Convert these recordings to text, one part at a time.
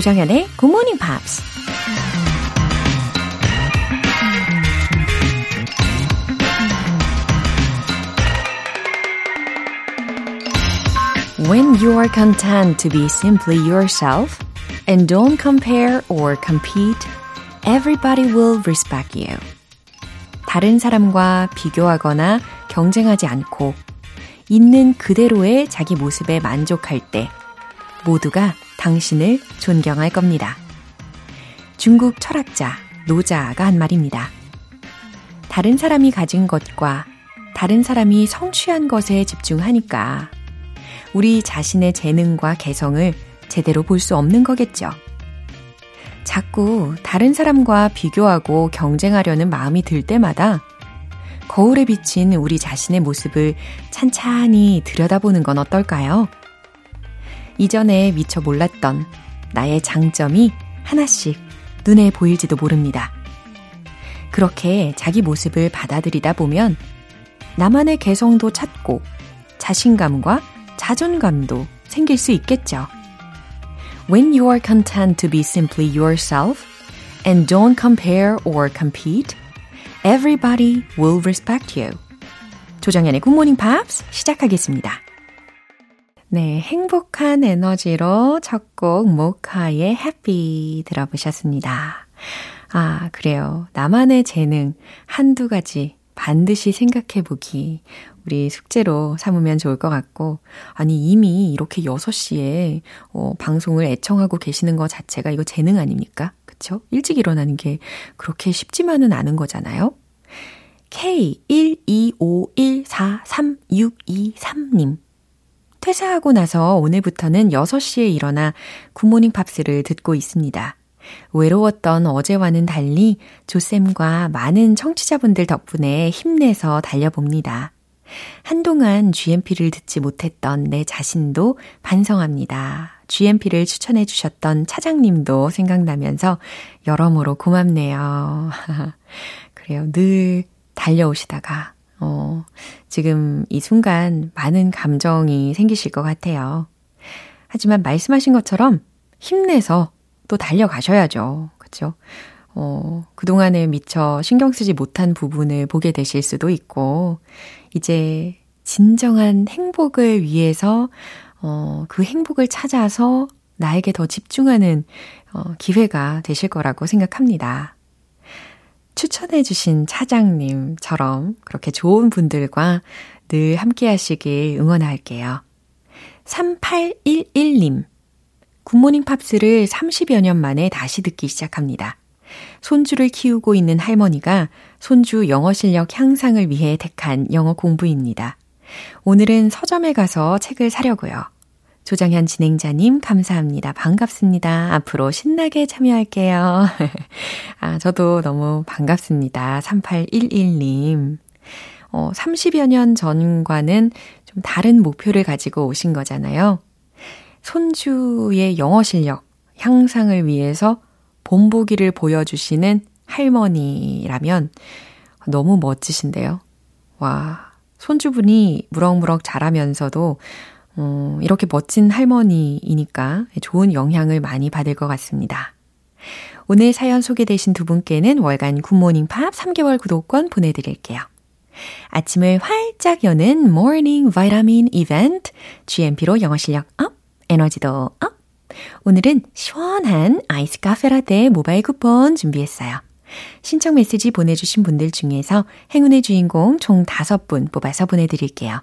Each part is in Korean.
조정현의 Good Morning Pops. When you are content to be simply yourself and don't compare or compete, everybody will respect you. 다른 사람과 비교하거나 경쟁하지 않고 있는 그대로의 자기 모습에 만족할 때 모두가 당신을 존경할 겁니다. 중국 철학자 노자가 한 말입니다. 다른 사람이 가진 것과 다른 사람이 성취한 것에 집중하니까 우리 자신의 재능과 개성을 제대로 볼 수 없는 거겠죠. 자꾸 다른 사람과 비교하고 경쟁하려는 마음이 들 때마다 거울에 비친 우리 자신의 모습을 찬찬히 들여다보는 건 어떨까요? 이전에 미처 몰랐던 나의 장점이 하나씩 눈에 보일지도 모릅니다. 그렇게 자기 모습을 받아들이다 보면 나만의 개성도 찾고 자신감과 자존감도 생길 수 있겠죠. When you are content to be simply yourself and don't compare or compete, everybody will respect you. 조정현의 굿모닝 팝스 시작하겠습니다. 네, 행복한 에너지로 첫 곡 모카의 Happy 들어보셨습니다. 아, 그래요. 나만의 재능 한두 가지 반드시 생각해 보기 우리 숙제로 삼으면 좋을 것 같고, 아니, 이미 이렇게 6시에, 어, 방송을 애청하고 계시는 것 자체가 이거 재능 아닙니까? 그쵸? 일찍 일어나는 게 그렇게 쉽지만은 않은 거잖아요? K125143623님. 퇴사하고 나서 오늘부터는 6시에 일어나 굿모닝 팝스를 듣고 있습니다. 외로웠던 어제와는 달리 조쌤과 많은 청취자분들 덕분에 힘내서 달려봅니다. 한동안 GMP를 듣지 못했던 내 자신도 반성합니다. GMP를 추천해 주셨던 차장님도 생각나면서 여러모로 고맙네요. 그래요. 늘 달려오시다가, 어, 지금 이 순간 많은 감정이 생기실 것 같아요. 하지만 말씀하신 것처럼 힘내서 또 달려가셔야죠. 그쵸? 어, 그동안에 미처 신경 쓰지 못한 부분을 보게 되실 수도 있고, 이제 진정한 행복을 위해서, 어, 그 행복을 찾아서 나에게 더 집중하는, 어, 기회가 되실 거라고 생각합니다. 추천해주신 차장님처럼 그렇게 좋은 분들과 늘 함께 하시길 응원할게요. 3811님. 굿모닝 팝스를 30여 년 만에 다시 듣기 시작합니다. 손주를 키우고 있는 할머니가 손주 영어 실력 향상을 위해 택한 영어 공부입니다. 오늘은 서점에 가서 책을 사려고요. 조정현 진행자님, 감사합니다. 반갑습니다. 앞으로 신나게 참여할게요. 아, 저도 너무 반갑습니다. 3811님. 어, 30여 년 전과는 좀 다른 목표를 가지고 오신 거잖아요. 손주의 영어 실력 향상을 위해서 본보기를 보여주시는 할머니라면 너무 멋지신데요. 와, 손주분이 무럭무럭 자라면서도 어, 이렇게 멋진 할머니이니까 좋은 영향을 많이 받을 것 같습니다. 오늘 사연 소개되신 두 분께는 월간 굿모닝 팝스 3개월 구독권 보내드릴게요. 아침을 활짝 여는 morning vitamin 이벤트 GMP로 영어 실력 up, 에너지도 up. 오늘은 시원한 아이스 카페라떼 모바일 쿠폰 준비했어요. 신청 메시지 보내주신 분들 중에서 행운의 주인공 총 5분 뽑아서 보내드릴게요.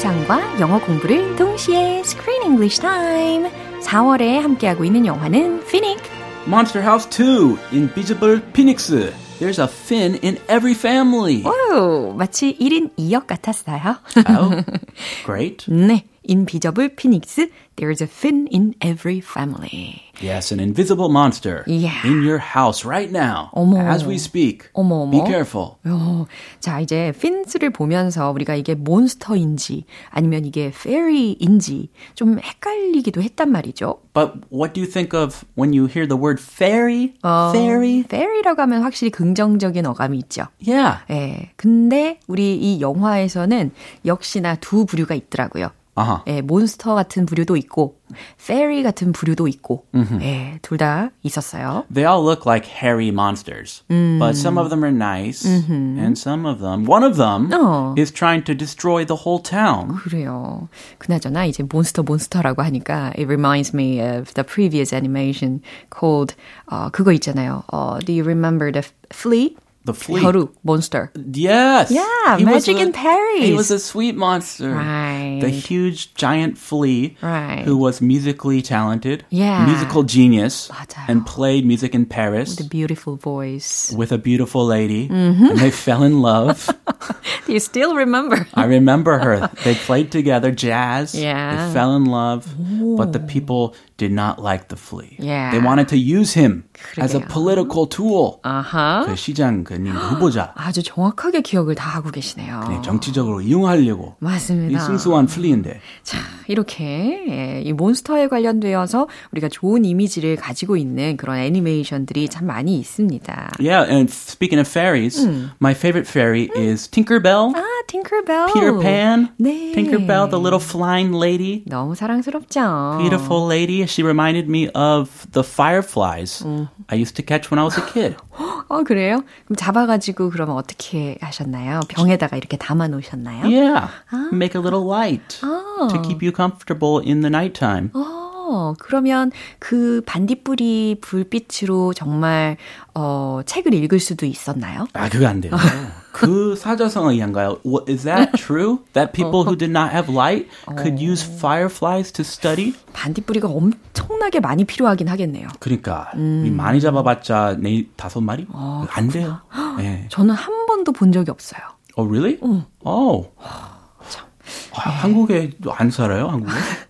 감상과 영어 공부를 동시에 Screen English Time. 4월에 함께하고 있는 영화는 Phoenix. Monster House 2 Invisible Phoenix There's a Finn in every family. 오, 마치 1인 2역 같았어요. Oh, great. 네, 인비저블 피닉스. There's a Finn in every family. Yes, an invisible monster Yeah. in your house right now 어머. as we speak. 어머, 어머. Be careful. 어, 자, 이제 핀스를 보면서 우리가 이게 monster인지 아니면 이게 fairy인지 좀 헷갈리기도 했단 말이죠. But what do you think of when you hear the word fairy? 어, fairy? fairy라고 하면 확실히 긍정적인 어감이 있죠. Yeah. 예. 근데 우리 이 영화에서는 역시나 두 부류가 있더라고요. 아하. 예, 몬스터 같은 부류도 있고, fairy 같은 부류도 있고, 예, 둘 다 있었어요. They all look like hairy monsters, but some of them are nice, and some of them, one of them, 어. is trying to destroy the whole town. 그래요. 그나저나 이제 몬스터 몬스터라고 하니까 it reminds me of the previous animation called 어 그거 있잖아요. 어 Do you remember the flea? The flea. 벼룩 몬스터. Yes. Yeah, He was Magic a- in Paris. He was a sweet monster. Right. The huge giant flea Right. who was musically talented, Yeah. musical genius, 맞아요. and played music in Paris The beautiful voice. with a beautiful lady. And they fell in love. Do you still remember? I remember her. They played together jazz. Yeah. They fell in love, but the people did not like the flea. Yeah. They wanted to use him as a political tool. 아하. 그 시장 그님 후보자. 아주 정확하게 기억을 다 하고 계시네요. 네, 정치적으로 이용하려고. 이 맞습니다. 순수한 플리인데. 자, 이렇게 예, 이 몬스터에 관련되어서 우리가 좋은 이미지를 가지고 있는 그런 애니메이션들이 참 많이 있습니다. Yeah, and speaking of fairies, my favorite fairy is Tinkerbell, 아, 팅커벨. Peter Pan, 네. Tinkerbell, the little flying lady. 너무 사랑스럽죠. Beautiful lady. She reminded me of the fireflies I used to catch when I was a kid. 어, 그래요? 그럼 잡아가지고 그러면 어떻게 하셨나요? 병에다가 이렇게 담아 놓으셨나요? Yeah, make a little light to keep you comfortable in the nighttime. 어, 그러면 그 반딧불이 불빛으로 정말 어, 책을 읽을 수도 있었나요? 아, 그거 안 돼요. 그 사자성어 이한가요? What- Is that true? That people who did not have light could use fireflies to study? 반딧불이가 엄청나게 많이 필요하긴 하겠네요. 그러니까 이 많이 잡아봤자 네 다섯 마리? 안 돼요. 예. 저는 한 번도 본 적이 없어요. Oh, really? Oh. 아, 한국에 안 살아요? 한국에?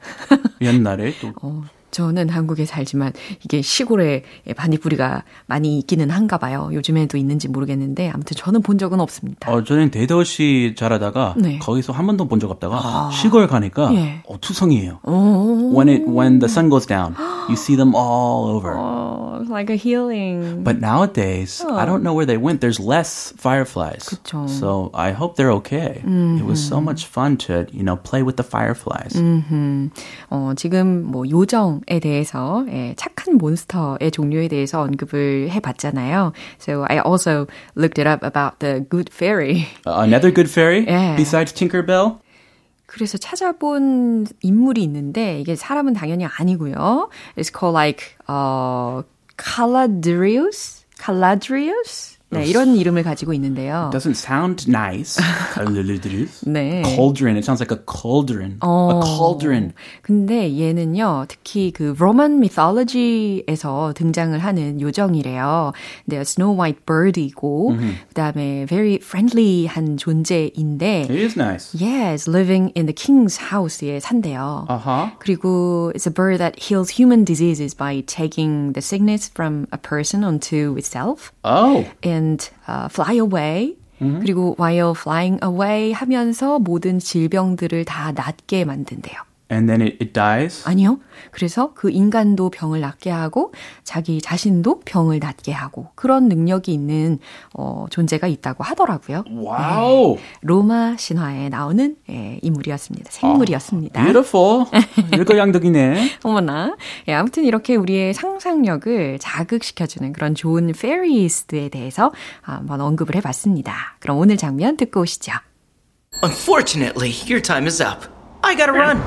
옛날에 또. 어, 저는 한국에 살지만 이게 시골에 반딧불이가 많이 있기는 한가 봐요. 요즘에도 있는지 모르겠는데 아무튼 저는 본 적은 없습니다. 어, 저는 대도시 자라다가 네. 거기서 한 번도 본 적 없다가 시골 가니까 예. 어, 투성이에요. 오, When it when the sun goes down, you see them all over. 어, like a healing. But nowadays, I don't know where they went. There's less fireflies. 그쵸. So I hope they're okay. It was so much fun to, you know, play with the fireflies. 어, 지금 뭐 요정 에 대해서 예, 착한 몬스터의 종류에 대해서 언급을 해봤잖아요. So I also looked it up about the good fairy. Uh, another good fairy Yeah. besides Tinkerbell? 그래서 찾아본 인물이 있는데 이게 사람은 당연히 아니고요. It's called like 어 Caladrius, Caladrius. 네, 이런 이름을 가지고 있는데요. Doesn't sound nice. 네. Cauldron. It sounds like a cauldron. 어. A cauldron. 근데 얘는요, 특히 그 로만 미톨로지에서 등장을 하는 요정이래요. 근데 스노우 화이트 버드이고, 그 다음에 very friendly한 존재인데, It is nice. yes, living in the king's house에 산대요. Uh-huh. 그리고 it's a bird that heals human diseases by taking the sickness from a person onto itself Oh. and uh, fly away. 그리고 while flying away 하면서 모든 질병들을 다 낫게 만든대요. And then it, it dies. 아니요. 그래서 그 인간도 병을 낫게 하고 자기 자신도 병을 낫게 하고 그런 능력이 있는 어, 존재가 있다고 하더라고요. Wow. 로마 신화에 나오는 예, 인물이었습니다. 생물이었습니다. Beautiful. 일거양득이네. 어머나. 예, 아무튼 이렇게 우리의 상상력을 자극시켜주는 그런 좋은 페리스에 대해서 한번 언급을 해봤습니다. 그럼 오늘 장면 듣고 오시죠. Unfortunately, your time is up. I gotta run.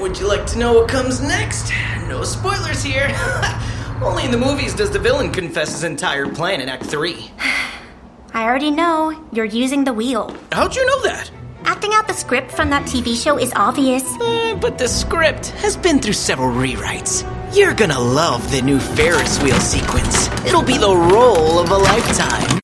Would you like to know what comes next? No spoilers here. Only in the movies does the villain confess his entire plan in Act 3. I already know. You're using the wheel. How'd you know that? Acting out the script from that TV show is obvious. Eh, but the script has been through several rewrites. You're gonna love the new Ferris wheel sequence. It'll be the role of a lifetime.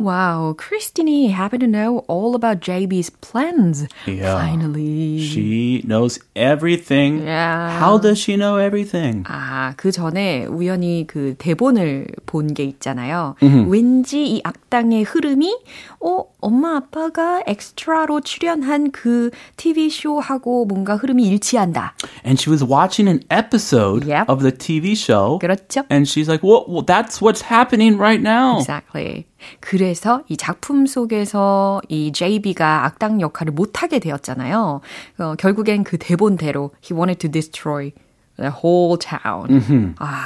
Wow, Christine happened to know all about JB's plans. Yeah. Finally. She knows everything. Yeah. How does she know everything? 아, 그 전에 우연히 그 대본을 본 게 있잖아요. 왠지 이 악당의 흐름이, 어, 엄마 아빠가 엑스트라로 출연한 그 TV쇼하고 뭔가 흐름이 일치한다. And she was watching an episode Yep. of the TV show. 그렇죠? And she's like, well, well, that's what's happening right now. Exactly. 그래서 이 작품 속에서 이 JB가 악당 역할을 못하게 되었잖아요. 어, 결국엔 그 대본대로 he wanted to destroy the whole town. 아,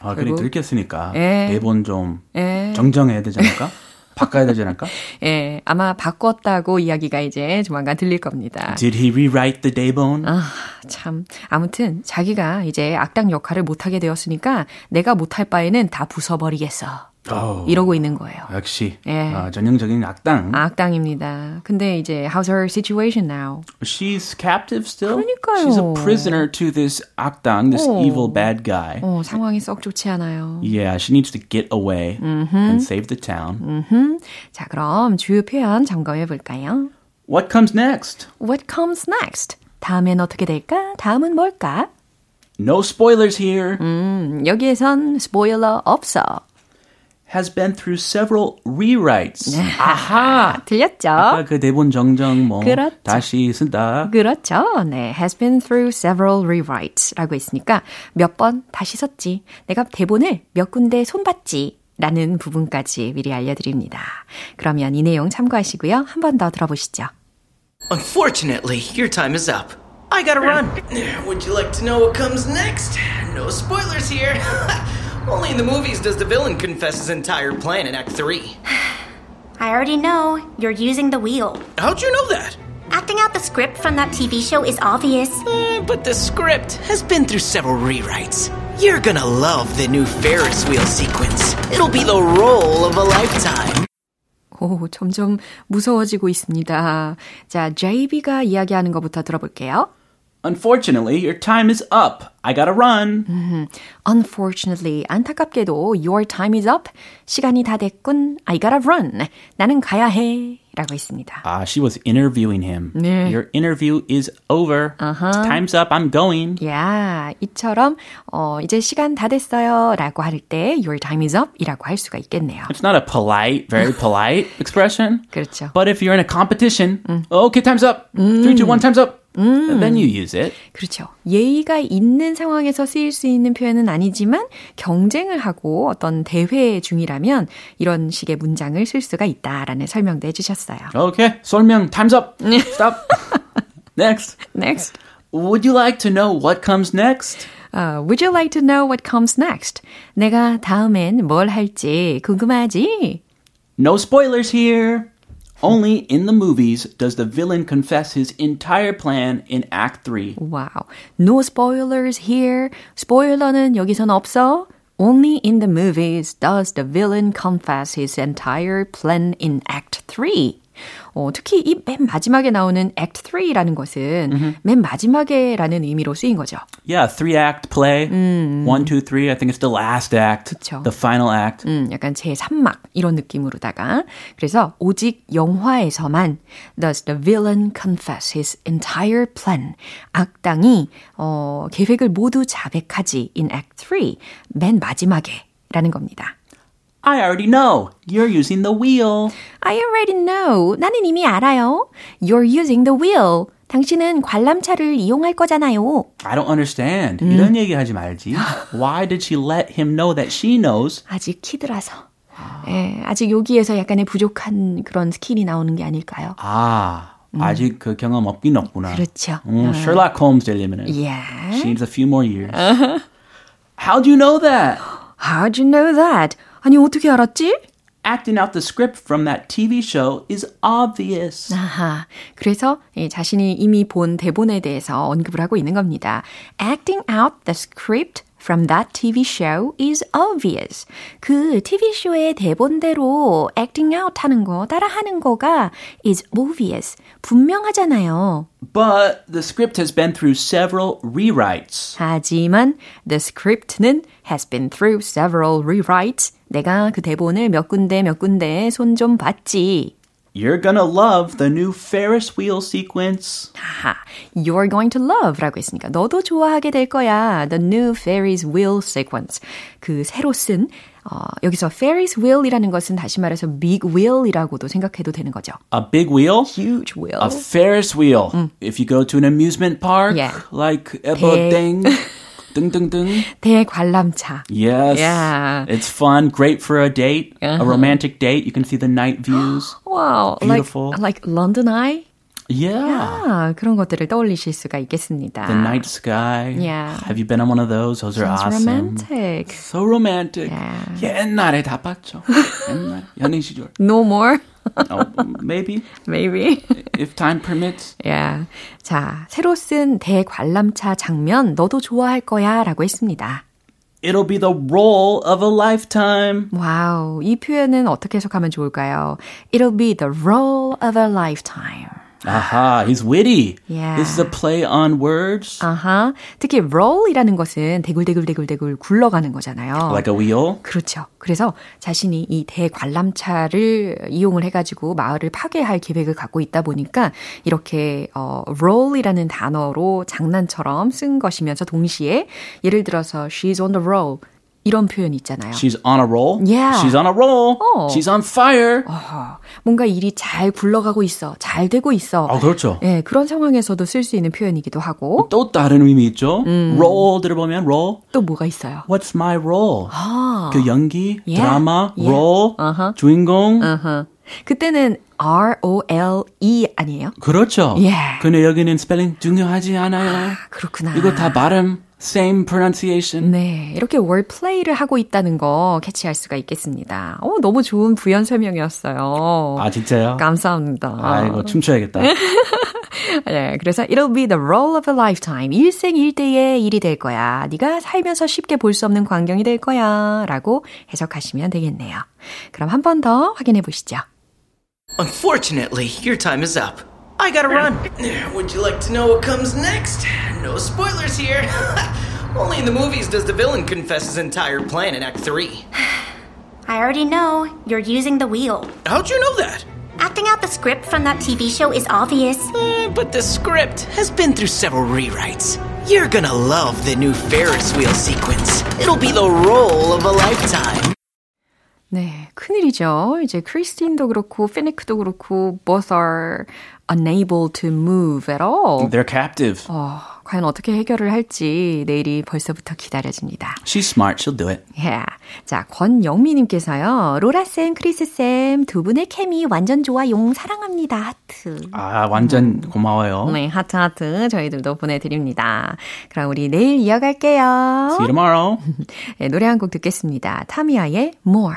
아, 그래 결국- 들켰으니까 예. 대본 좀 예. 정정해야 되지 않을까? 바꿔야 되지 않을까? 예, 아마 바꿨다고 이야기가 이제 조만간 들릴 겁니다. Did he rewrite the 대본? 아, 참. 아무튼 자기가 이제 악당 역할을 못하게 되었으니까 내가 못할 바에는 다 부숴버리겠어. Oh. 이러고 있는 거예요. 역시 예. 아, 전형적인 악당. 악당입니다. 근데 이제 how's her situation now? She's captive still. 그러니까요. She's a prisoner to this 악당, this 어. evil bad guy. 어, 상황이 썩 좋지 않아요. Yeah, she needs to get away and save the town. 자, 그럼 주요 표현 점검해 볼까요? What comes next? What comes next? 다음엔 어떻게 될까? 다음은 뭘까? No spoilers here. 음, 여기에선 스포일러 없어. Has been through several rewrites. 아하. 들렸죠? 아까 그 대본 정정 뭐 그렇죠. 다시 쓴다. 그렇죠. 네. has been through several rewrites 라고 했으니까 몇 번 다시 썼지. 내가 대본을 몇 군데 손봤지. 라는 부분까지 미리 알려드립니다. 그러면 이 내용 참고하시고요. 한 번 더 들어보시죠. Unfortunately, your time is up. I gotta run. Would you like to know what comes next? No spoilers here. Only in the movies does the villain confess his entire plan in Act 3. I already know. You're using the wheel. How'd you know that? Acting out the script from that TV show is obvious. Eh, but the script has been through several rewrites. You're gonna love the new Ferris wheel sequence. It'll be the role of a lifetime. 오, 점점 무서워지고 있습니다. 자, JB가 이야기하는 것부터 들어볼게요. Unfortunately, your time is up. I gotta run. Unfortunately, 안타깝게도 your time is up. 시간이 다 됐군. I gotta run. 나는 가야 해. 라고 했습니다. Ah, she was interviewing him. 네. Your interview is over. Time's up. I'm going. 야, 이처럼 어, 이제 시간 다 됐어요. 라고 할 때 your time is up 이라고 할 수가 있겠네요. It's not a polite, very polite expression. 그렇죠. But if you're in a competition, okay, time's up. Three, two, one, time's up. Then you use it. 그렇죠. 예의가 있는 상황에서 쓰일 수 있는 표현은 아니지만 경쟁을 하고 어떤 대회 중이라면 이런 식의 문장을 쓸 수가 있다라는 설명도 해주셨어요. Okay, 설명, time's up. Stop. next. Next. Would you like to know what comes next? Uh, would you like to know what comes next? 내가 다음엔 뭘 할지 궁금하지? No spoilers here. Only in the movies does the villain confess his entire plan in Act 3. Wow. No spoilers here. 스포일러는 여기선 없어. Only in the movies does the villain confess his entire plan in Act 3. 어, 특히 이 맨 마지막에 나오는 Act 3라는 것은 맨 마지막에라는 의미로 쓰인 거죠. Yeah, three act play. One, two, three. I think it's the last act. 그쵸. The final act. 음, 약간 제 3막 이런 느낌으로다가 그래서 오직 영화에서만 does the villain confess his entire plan 악당이 어, 계획을 모두 자백하지 in act 3 맨 마지막에 라는 겁니다. I already know. You're using the wheel. I already know. 나는 이미 알아요. You're using the wheel. 당신은 관람차를 이용할 거잖아요. I don't understand. 이런 얘기 하지 말지. Why did she let him know that she knows? 아직 키드라서. 예, 아직 여기에서 약간의 부족한 그런 스킬이 나오는 게 아닐까요? 아, 아직 그 경험 없긴 없구나. 그렇죠. 음, Sherlock Holmes 되려면 Yeah. she needs a few more years. How'd you know that? How'd you know that? 아니, 어떻게 알았지? Acting out the script from that TV show is obvious. 아하. 그래서 예, 자신이 이미 본 대본에 대해서 언급을 하고 있는 겁니다. Acting out the script from that TV show is obvious. 그 TV쇼의 대본대로 acting out 하는 거, 따라하는 거가 is obvious. 분명하잖아요. But the script has been through several rewrites. 하지만 the script는 has been through several rewrites. 내가 그 대본을 몇 군데 몇 군데 손 좀 봤지. You're gonna love the new Ferris wheel sequence. 하하, you're going to love 라고 했으니까 너도 좋아하게 될 거야. The new Ferris wheel sequence. 그 새로 쓴 어, 여기서 Ferris wheel이라는 것은 다시 말해서 big wheel이라고도 생각해도 되는 거죠. A big wheel. Huge wheel. A Ferris wheel. If you go to an amusement park, Yeah. like 대- Ebodeng, ding ding ding. 대관람차. Yes. Yeah. It's fun, great for a date, a romantic date. You can see the night views. Wow, Beautiful. like like London Eye. yeah. 아, 그런 것들을 떠올리실 수가 있겠습니다. The night sky. Yeah. Have you been on one of those? Those are Sounds awesome. romantic. So romantic. Yeah. 옛날에 다 봤죠. 옛날 연애 시절. No more, Oh, maybe maybe. if time permits. yeah. 자, 새로 쓴 대관람차 장면 너도 좋아할 거야 라고 했습니다. It'll be the role of a lifetime. 와우, 이 표현은 어떻게 해석하면 좋을까요? It'll be the role of a lifetime. Aha, he's witty. Yeah. This is a play on words. 아하. 특히 roll이라는 것은 대굴대굴대굴대굴 굴러가는 거잖아요. Like a wheel. 그렇죠. 그래서 자신이 이 대관람차를 이용을 해가지고 마을을 파괴할 계획을 갖고 있다 보니까 이렇게 어, roll이라는 단어로 장난처럼 쓴 것이면서 동시에 예를 들어서 she's on the roll 이런 표현이 있잖아요. She's on a roll. Yeah. She's on a roll. 어. She's on fire. 어허, 뭔가 일이 잘 굴러가고 있어, 잘 되고 있어. 아, 그렇죠. 예, 그런 상황에서도 쓸 수 있는 표현이기도 하고 또 다른 의미 있죠. roll 들어보면 roll. 또 뭐가 있어요? What's my role? 아, 그 연기, Yeah. 드라마, Yeah. role, Uh-huh. 주인공. 어허. 그때는 R O L E 아니에요? 그렇죠. Yeah. 근데 여기는 스펠링 중요하지 않아요. 그렇구나. 이거 다 발음, same pronunciation. 네, 이렇게 월플레이를 하고 있다는 거 캐치할 수가 있겠습니다. 오, 너무 좋은 부연 설명이었어요. 아 진짜요? 감사합니다. 아이고 춤춰야겠다. 네, 그래서 it'll be the role of a lifetime. 일생일대의 일이 될 거야. 네가 살면서 쉽게 볼 수 없는 광경이 될 거야. 라고 해석하시면 되겠네요. 그럼 한 번 더 확인해 보시죠. Unfortunately, your time is up. I gotta run. Would you like to know what comes next? No spoilers here. Only in the movies does the villain confess his entire plan in Act 3. I already know. You're using the wheel. How'd you know that? Acting out the script from that TV show is obvious. Eh, but the script has been through several rewrites. You're gonna love the new Ferris wheel sequence. It'll be the role of a lifetime. 네, 큰일이죠. 이제 크리스틴도 그렇고 피니크도 그렇고 both are unable to move at all. They're captive. 어, 과연 어떻게 해결을 할지 내일이 벌써부터 기다려집니다. She's smart. She'll do it. Yeah. 자, 권영미님께서요. 로라쌤, 크리스쌤 두 분의 케미 완전 좋아 용 사랑합니다. 하트. 아 완전 고마워요. 네, 하트 하트 저희들도 보내드립니다. 그럼 우리 내일 이어갈게요. See you tomorrow. 네, 노래 한 곡 듣겠습니다. 타미아의 More.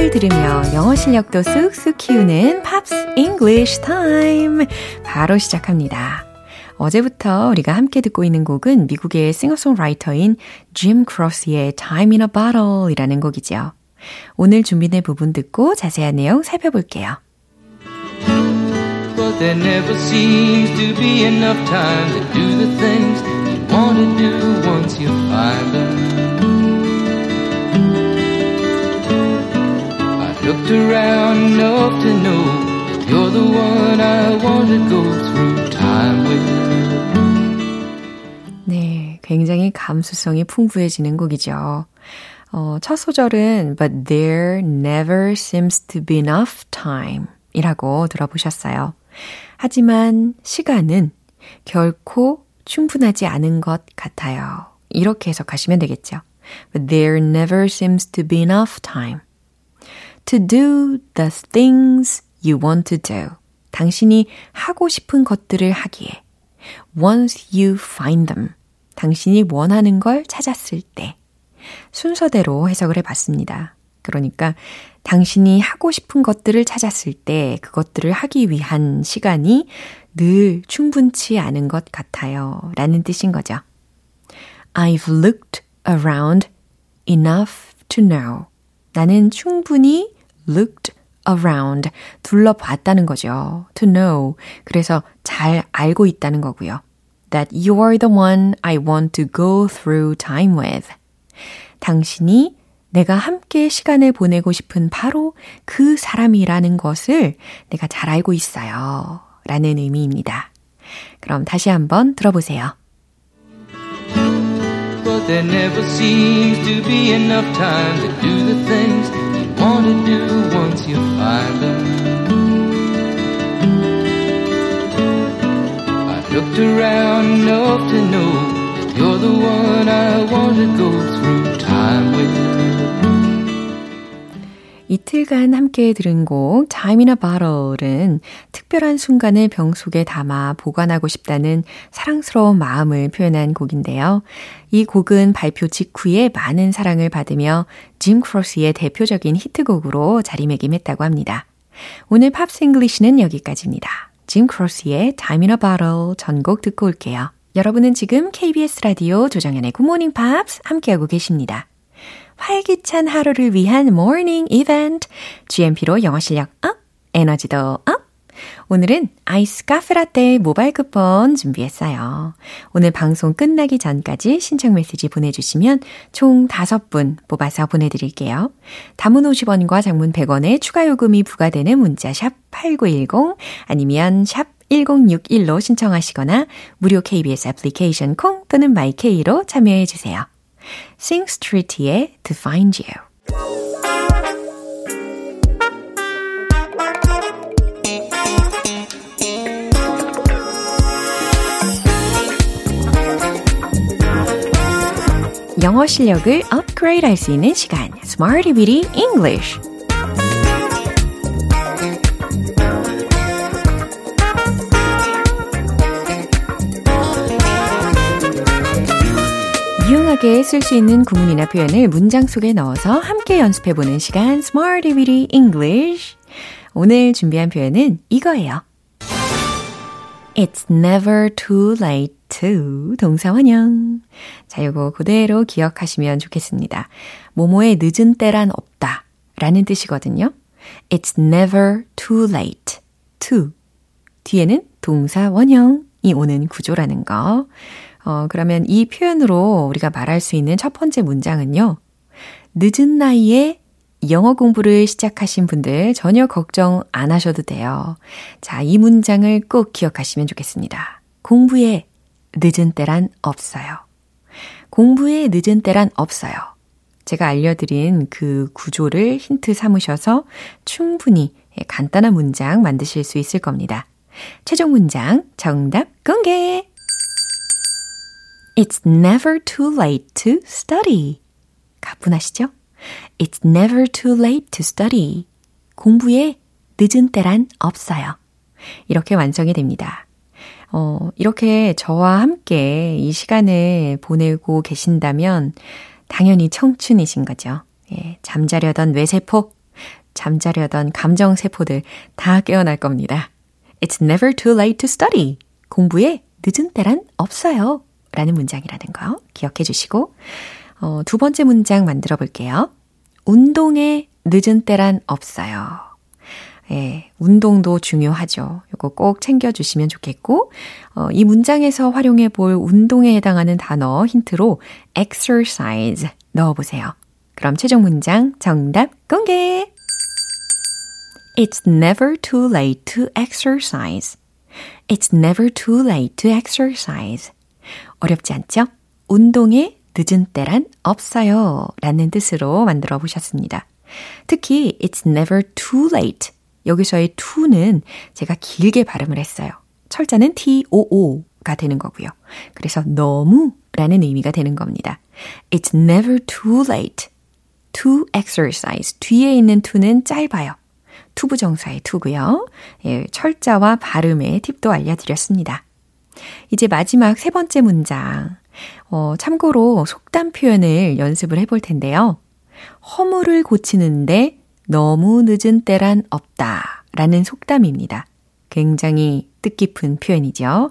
팝을 들으며 영어 실력도 쑥쑥 키우는 Pops English time. 바로 시작합니다. 어제부터 우리가 함께 듣고 있는 곡은 미국의 싱어송라이터인 짐 크로스의 Time in a Bottle 이라는 곡이죠. 오늘 준비된 부분 듣고 자세한 내용 살펴볼게요. But there never seems to be enough time to do the things you want to do once you find them. Looked around enough to know you're the one I want to go through time with. 네, 굉장히 감수성이 풍부해지는 곡이죠. 어, 첫 소절은 But there never seems to be enough time 이라고 들어보셨어요. 하지만 시간은 결코 충분하지 않은 것 같아요. 이렇게 해석하시면 되겠죠. But there never seems to be enough time to do the things you want to do. 당신이 하고 싶은 것들을 하기에 once you find them. 당신이 원하는 걸 찾았을 때 순서대로 해석을 해 봤습니다. 그러니까 당신이 하고 싶은 것들을 찾았을 때 그것들을 하기 위한 시간이 늘 충분치 않은 것 같아요. 라는 뜻인 거죠. I've looked around enough to know. 나는 충분히 looked around. 둘러봤다는 거죠. to know. 그래서 잘 알고 있다는 거고요. That you're the one I want to go through time with. 당신이 내가 함께 시간을 보내고 싶은 바로 그 사람이라는 것을 내가 잘 알고 있어요. 라는 의미입니다. 그럼 다시 한번 들어보세요. But there never seems to be enough time to do the things want to do once you find them. I've looked around enough to know you're the one I want to go through time with. 이틀간 함께 들은 곡 Time in a Bottle은 특별한 순간을 병 속에 담아 보관하고 싶다는 사랑스러운 마음을 표현한 곡인데요. 이 곡은 발표 직후에 많은 사랑을 받으며 짐 크로스의 대표적인 히트곡으로 자리매김했다고 합니다. 오늘 Pops English는 여기까지입니다. 짐 크로스의 Time in a Bottle 전곡 듣고 올게요. 여러분은 지금 KBS 라디오 조정현의 Good Morning Pops 함께하고 계십니다. 활기찬 하루를 위한 morning event. GMP로 영어 실력 up, 에너지도 up. 오늘은 아이스 카페라떼 모바일 쿠폰 준비했어요. 오늘 방송 끝나기 전까지 신청 메시지 보내주시면 총 5분 뽑아서 보내드릴게요. 단문 50원과 장문 100원의 추가 요금이 부과되는 문자 샵 8910 아니면 샵 1061로 신청하시거나 무료 KBS 애플리케이션 콩 또는 마이케이로 참여해 주세요. Sing Street의 To Find You. 영어 실력을 업그레이드 할 수 있는 시간, Smarty Bitty English. 유용하게 쓸 수 있는 구문이나 표현을 문장 속에 넣어서 함께 연습해보는 시간 Smarty Bitty English 오늘 준비한 표현은 이거예요. It's never too late to 동사 원형. 자, 요거 그대로 기억하시면 좋겠습니다. 모모의 늦은 때란 없다 라는 뜻이거든요. It's never too late to 뒤에는 동사 원형이 오는 구조라는 거. 어, 그러면 이 표현으로 우리가 말할 수 있는 첫 번째 문장은요. 늦은 나이에 영어 공부를 시작하신 분들 전혀 걱정 안 하셔도 돼요. 자, 이 문장을 꼭 기억하시면 좋겠습니다. 공부에 늦은 때란 없어요. 공부에 늦은 때란 없어요. 제가 알려드린 그 구조를 힌트 삼으셔서 충분히 간단한 문장 만드실 수 있을 겁니다. 최종 문장 정답 공개! It's never too late to study. 가뿐하시죠? It's never too late to study. 공부에 늦은 때란 없어요. 이렇게 완성이 됩니다. 어, 이렇게 저와 함께 이 시간을 보내고 계신다면 당연히 청춘이신 거죠. 예, 잠자려던 뇌세포, 잠자려던 감정세포들 다 깨어날 겁니다. It's never too late to study. 공부에 늦은 때란 없어요. 라는 문장이라는 거 기억해 주시고, 어, 두 번째 문장 만들어 볼게요. 운동에 늦은 때란 없어요. 예, 운동도 중요하죠. 이거 꼭 챙겨주시면 좋겠고, 어, 이 문장에서 활용해 볼 운동에 해당하는 단어 힌트로 exercise 넣어 보세요. 그럼 최종 문장 정답 공개! It's never too late to exercise. It's never too late to exercise. 어렵지 않죠? 운동에 늦은 때란 없어요. 라는 뜻으로 만들어 보셨습니다. 특히 it's never too late. 여기서의 too는 제가 길게 발음을 했어요. 철자는 too, 가 되는 거고요. 그래서 너무 라는 의미가 되는 겁니다. It's never too late to exercise. 뒤에 있는 to는 짧아요. to부정사의 to고요. 예, 철자와 발음의 팁도 알려드렸습니다. 이제 마지막 세 번째 문장. 어, 참고로 속담 표현을 연습을 해볼 텐데요. 허물을 고치는데 너무 늦은 때란 없다. 라는 속담입니다. 굉장히 뜻깊은 표현이죠.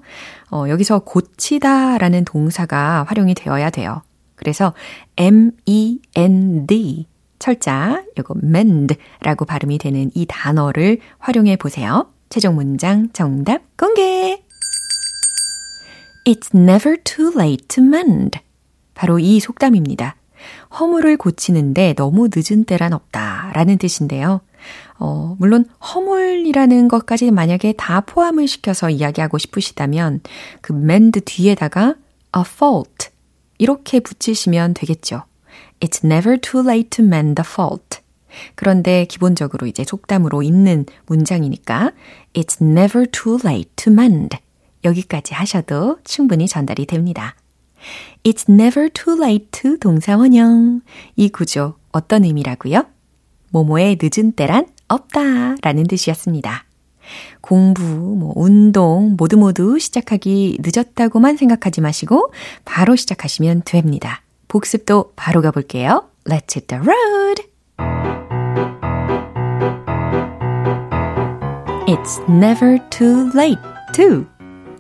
어, 여기서 고치다 라는 동사가 활용이 되어야 돼요. 그래서 M-E-N-D 철자, 요거 mend라고 발음이 되는 이 단어를 활용해 보세요. 최종 문장 정답 공개! It's never too late to mend. 바로 이 속담입니다. 허물을 고치는데 너무 늦은 때란 없다 라는 뜻인데요. 어, 물론 허물이라는 것까지 만약에 다 포함을 시켜서 이야기하고 싶으시다면 그 mend 뒤에다가 a fault 이렇게 붙이시면 되겠죠. It's never too late to mend the fault. 그런데 기본적으로 이제 속담으로 있는 문장이니까 It's never too late to mend. 여기까지 하셔도 충분히 전달이 됩니다. It's never too late to 동사원형. 이 구조 어떤 의미라고요? 모모의 늦은 때란 없다 라는 뜻이었습니다. 공부, 뭐, 운동, 모두 모두 시작하기 늦었다고만 생각하지 마시고 바로 시작하시면 됩니다. 복습도 바로 가볼게요. Let's hit the road! It's never too late to.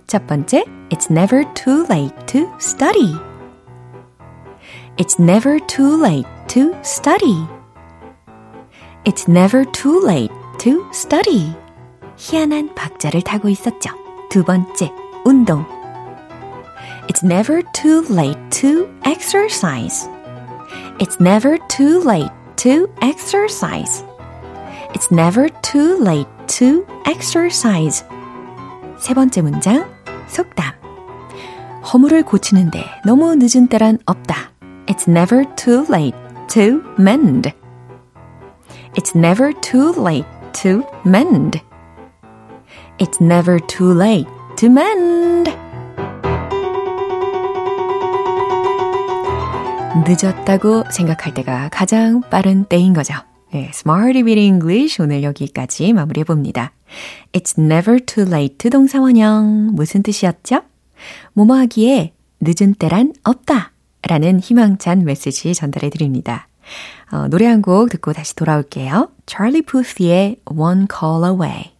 첫 번째, It's never too late to study. It's never too late to study. It's never too late to study. 희한한 박자를 타고 있었죠. 두 번째, 운동. It's never too late to exercise. It's never too late to exercise. It's never too late to exercise. 세 번째 문장, 속담. 허물을 고치는데 너무 늦은 때란 없다. It's never too late to mend. It's never too late to mend. It's never too late to mend. 늦었다고 생각할 때가 가장 빠른 때인 거죠. 네, Smarty Beat English 오늘 여기까지 마무리해 봅니다. It's never too late 동사원형 무슨 뜻이었죠? 뭐뭐 하기에 늦은 때란 없다 라는 희망찬 메시지 전달해 드립니다. 어, 노래 한 곡 듣고 다시 돌아올게요. Charlie Puth의 One Call Away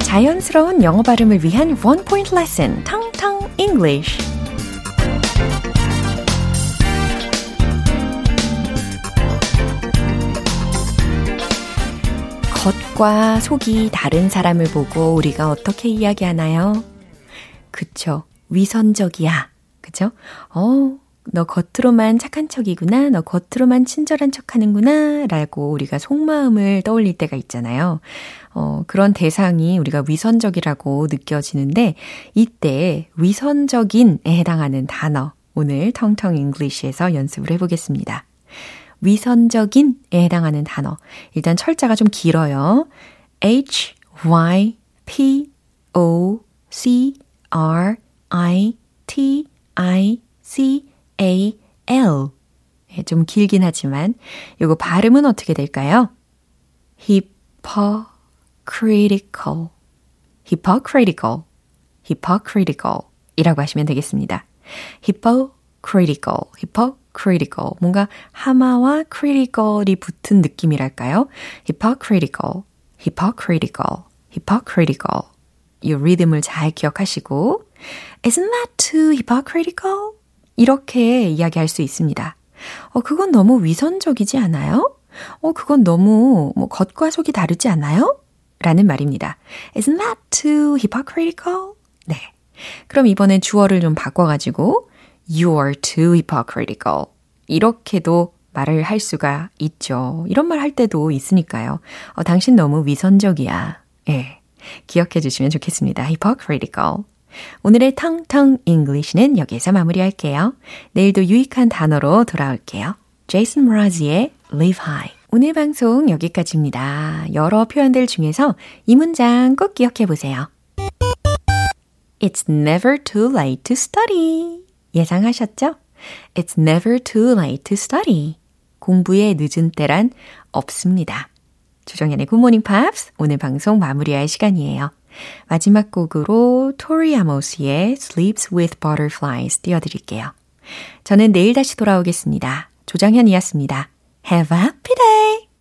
자연스러운 영어 발음을 위한 원 포인트 레슨 텅텅 English 겉과 속이 다른 사람을 보고 우리가 어떻게 이야기하나요? 그쵸. 위선적이야. 그죠? 어, 너 겉으로만 착한 척이구나. 너 겉으로만 친절한 척 하는구나. 라고 우리가 속마음을 떠올릴 때가 있잖아요. 어, 그런 대상이 우리가 위선적이라고 느껴지는데, 이때 위선적인에 해당하는 단어, 오늘 텅텅 잉글리시에서 연습을 해보겠습니다. 위선적인에 해당하는 단어. 일단 철자가 좀 길어요. H, Y, P, O, C, R, I, T, I, C, A, L. 예, 좀 길긴 하지만, 요거 발음은 어떻게 될까요? hypocritical, hypocritical, hypocritical 이라고 하시면 되겠습니다. hypocritical, hypocritical. 뭔가 하마와 critical이 붙은 느낌이랄까요? hypocritical, hypocritical, hypocritical. 이 리듬을 잘 기억하시고, isn't that too hypocritical? 이렇게 이야기할 수 있습니다. 어, 그건 너무 위선적이지 않아요? 어, 그건 너무 뭐 겉과 속이 다르지 않아요? 라는 말입니다. Isn't that too hypocritical? 네. 그럼 이번엔 주어를 좀 바꿔가지고 You are too hypocritical. 이렇게도 말을 할 수가 있죠. 이런 말 할 때도 있으니까요. 어, 당신 너무 위선적이야. 예. 기억해 주시면 좋겠습니다. hypocritical. 오늘의 텅텅 English는 여기에서 마무리할게요. 내일도 유익한 단어로 돌아올게요. 제이슨 므라즈의 Live High. 오늘 방송 여기까지입니다. 여러 표현들 중에서 이 문장 꼭 기억해 보세요. It's never too late to study. 예상하셨죠? It's never too late to study. 공부에 늦은 때란 없습니다. 조정현의 굿모닝 팝스 오늘 방송 마무리할 시간이에요. 마지막 곡으로 토리 아모스의 Sleeps with Butterflies 띄워드릴게요. 저는 내일 다시 돌아오겠습니다. 조정현이었습니다. Have a happy day!